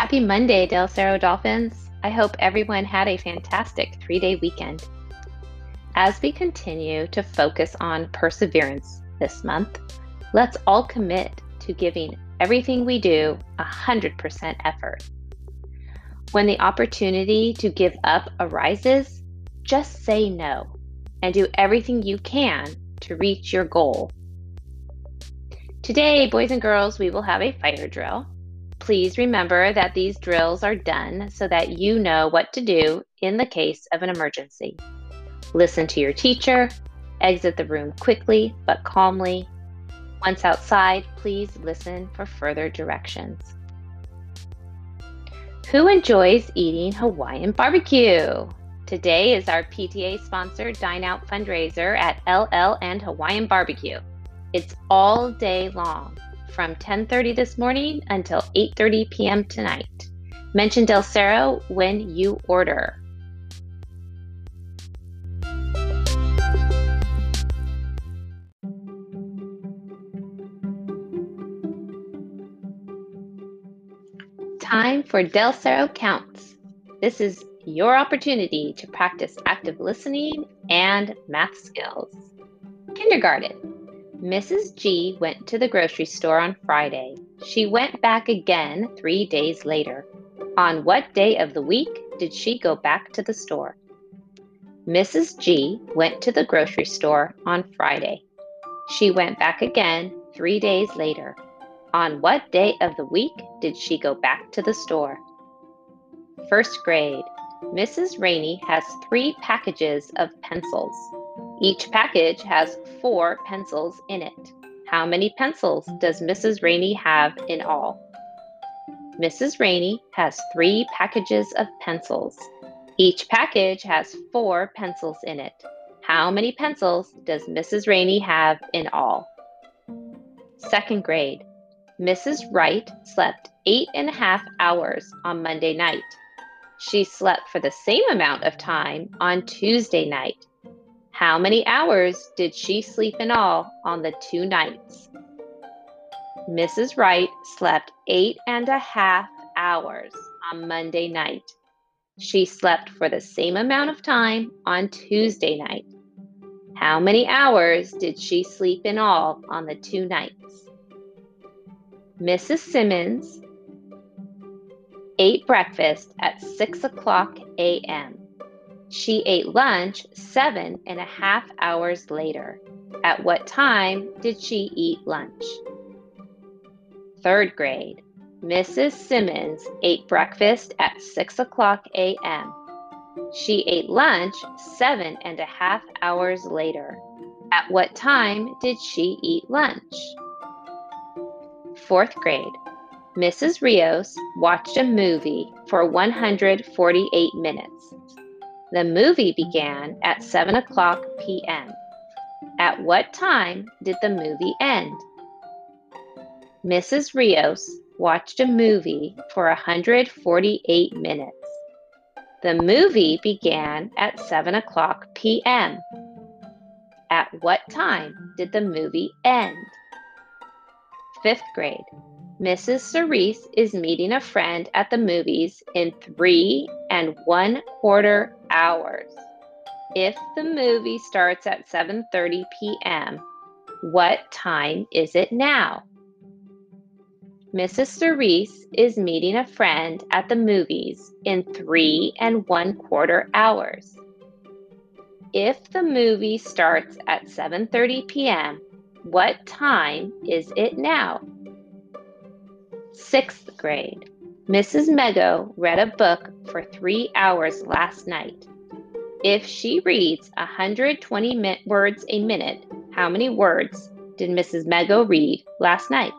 Happy Monday, Del Cerro Dolphins. I hope everyone had a fantastic three day weekend. As we continue to focus on perseverance this month, let's all commit to giving everything we do 100% effort. When the opportunity to give up arises, just say no and do everything you can to reach your goal. Today, boys and girls, we will have a fire drill. Please remember that these drills are done so that you know what to do in the case of an emergency. Listen to your teacher, exit the room quickly but calmly. Once outside, please listen for further directions. Who enjoys eating Hawaiian barbecue? Today is our PTA sponsored Dine Out fundraiser at L&L Hawaiian Barbecue. It's all day long from 10:30 this morning until 8:30 p.m. tonight. Mention Del Cerro when you order. Time for Del Cerro Counts. This is your opportunity to practice active listening and math skills. Kindergarten. Mrs. G went to the grocery store on Friday. She went back again three days later. On what day of the week did she go back to the store? Mrs. G went to the grocery store on Friday. She went back again three days later. On what day of the week did she go back to the store? First grade. Mrs. Rainey has three packages of pencils. Each package has four pencils in it. How many pencils does Mrs. Rainey have in all? Mrs. Rainey has three packages of pencils. Each package has four pencils in it. How many pencils does Mrs. Rainey have in all? Second grade. Mrs. Wright slept eight and a half hours on Monday night. She slept for the same amount of time on Tuesday night. How many hours did she sleep in all on the two nights? Mrs. Wright slept eight and a half hours on Monday night. She slept for the same amount of time on Tuesday night. How many hours did she sleep in all on the two nights? Mrs. Simmons ate breakfast at 6 o'clock a.m. She ate lunch seven and a half hours later. At what time did she eat lunch? Third grade. Mrs. Simmons ate breakfast at 6 o'clock a.m. She ate lunch seven and a half hours later. At what time did she eat lunch? Fourth grade. Mrs. Rios watched a movie for 148 minutes. The movie began at 7 o'clock p.m. At what time did the movie end? Mrs. Rios watched a movie for 148 minutes. The movie began at 7 o'clock p.m. At what time did the movie end? Fifth grade. Mrs. Cerise is meeting a friend at the movies in three and one quarter hours. If the movie starts at 7:30 p.m., what time is it now? Mrs. Cerise is meeting a friend at the movies in three and one quarter hours. If the movie starts at 7:30 p.m., what time is it now? Sixth grade. Mrs. Mego read a book for three hours last night. If she reads 120 mi- words a minute, how many words did Mrs. Mego read last night?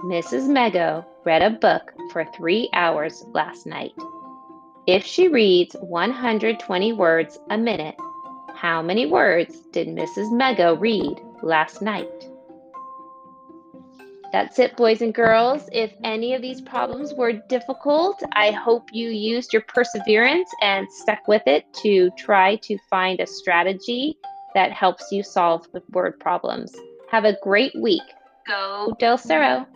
Mrs. Mego read a book for three hours last night. If she reads 120 words a minute, how many words did Mrs. Mego read last night? That's it, boys and girls. If any of these problems were difficult, I hope you used your perseverance and stuck with it to try to find a strategy that helps you solve the word problems. Have a great week. Go Del Cerro.